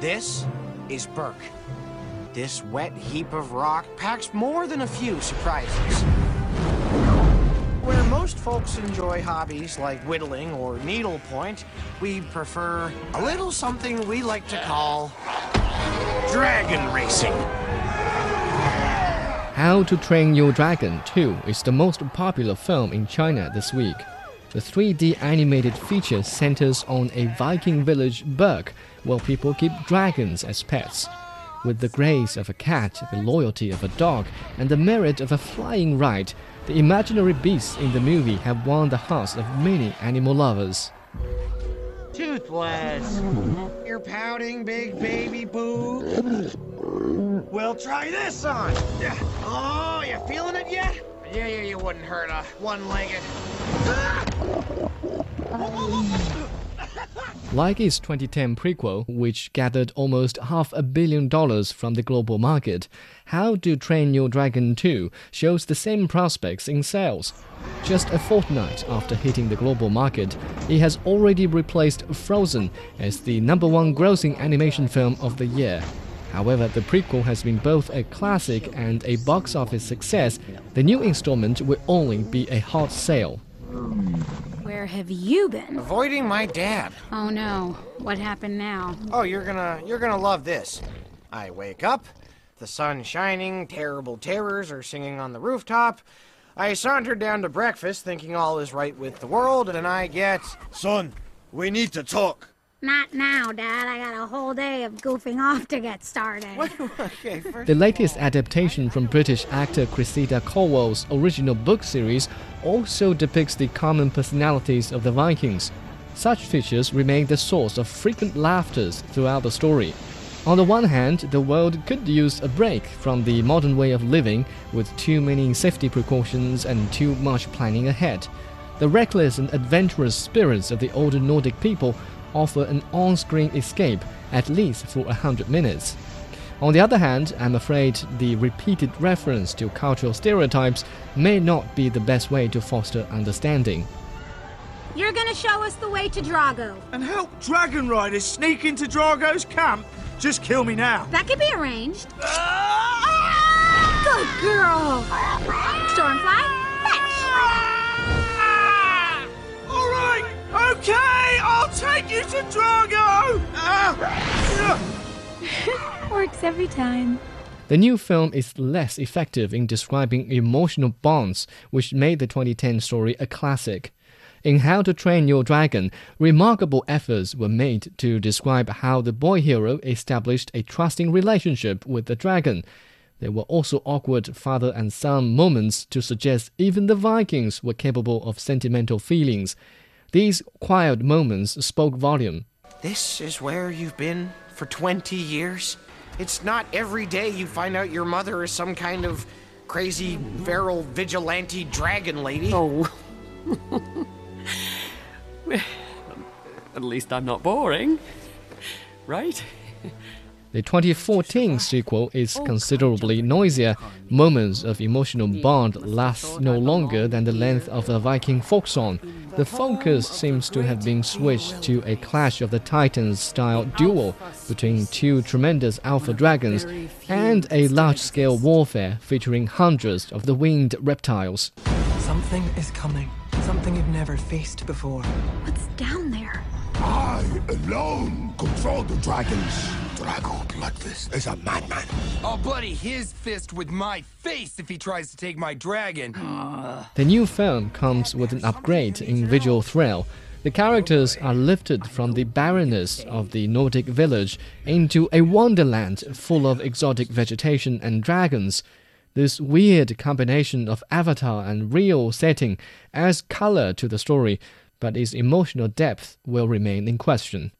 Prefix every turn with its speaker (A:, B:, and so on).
A: This is Berk. This wet heap of rock packs more than a few surprises. Where most folks enjoy hobbies like whittling or needlepoint, we prefer a little something we like to call dragon racing.
B: How to Train Your Dragon 2 is the most popular film in China this week. The 3D animated feature centers on a Viking village Berk where people keep dragons as pets. With the grace of a cat, the loyalty of a dog, and the merit of a flying ride, the imaginary beasts in the movie have won the hearts of many animal lovers.
A: Toothless. You're pouting, big baby boo. We'll try this on. Oh, you feeling it yet? Yeah, yeah, you wouldn't hurt a one-legged.
B: Like its 2010 prequel, which gathered almost half a billion dollars from the global market, How to Train Your Dragon 2 shows the same prospects in sales. Just a fortnight after hitting the global market, it has already replaced Frozen as the number one grossing animation film of the year. However, the prequel has been both a classic and a box office success. The new installment will only be a hot sale.
C: Where have you been?
A: Avoiding my dad.
C: Oh no, what happened now?
A: Oh, you're gonna you're gonna love this. I wake up, the sun's shining, terrible terrors are singing on the rooftop. I saunter down to breakfast thinking all is right with the world, and I get
D: Son, we need to talk.
C: Not now, Dad. I got a whole day of goofing off to get started.
A: okay,
B: The latest adaptation from British actor Cressida Cowell's original book series also depicts the common personalities of the Vikings. Such features remain the source of frequent laughters throughout the story. On the one hand, the world could use a break from the modern way of living with too many safety precautions and too much planning ahead. The reckless and adventurous spirits of the older Nordic people offer an on screen escape, at least for a hundred minutes. On the other hand, I'm afraid the repeated reference to cultural stereotypes may not be the best way to foster understanding.
C: You're gonna show us the way to Drago.
D: And help dragon riders sneak into Drago's camp. Just kill me now.
C: That could be arranged. Ah! Good girl. Stormfly,
D: to Drago. Ah!
C: Works every time.
B: The new film is less effective in describing emotional bonds, which made the 2010 story a classic. In How to Train Your Dragon, remarkable efforts were made to describe how the boy hero established a trusting relationship with the dragon. There were also awkward father and son moments to suggest even the Vikings were capable of sentimental feelings. These quiet moments spoke volume.
A: This is where you've been for 20 years? It's not every day you find out your mother is some kind of crazy, feral, vigilante dragon lady.
E: Oh. At least I'm not boring. Right?
B: The 2014 sequel is considerably noisier. Moments of emotional bond last no longer than the length of a Viking folk song. The focus seems to have been switched to a Clash of the Titans style duel between two tremendous alpha dragons and a large scale warfare featuring hundreds of the winged reptiles.
F: Something is coming. Something you've never faced before.
C: What's down there?
G: I alone control the dragons. Drago Bludvist is a madman.
H: Oh, I'll bloody his fist with my face if he tries to take my dragon. Uh.
B: The new film comes with an upgrade in visual thrill. The characters are lifted from the barrenness of the Nordic village into a wonderland full of exotic vegetation and dragons. This weird combination of avatar and real setting adds color to the story, but its emotional depth will remain in question.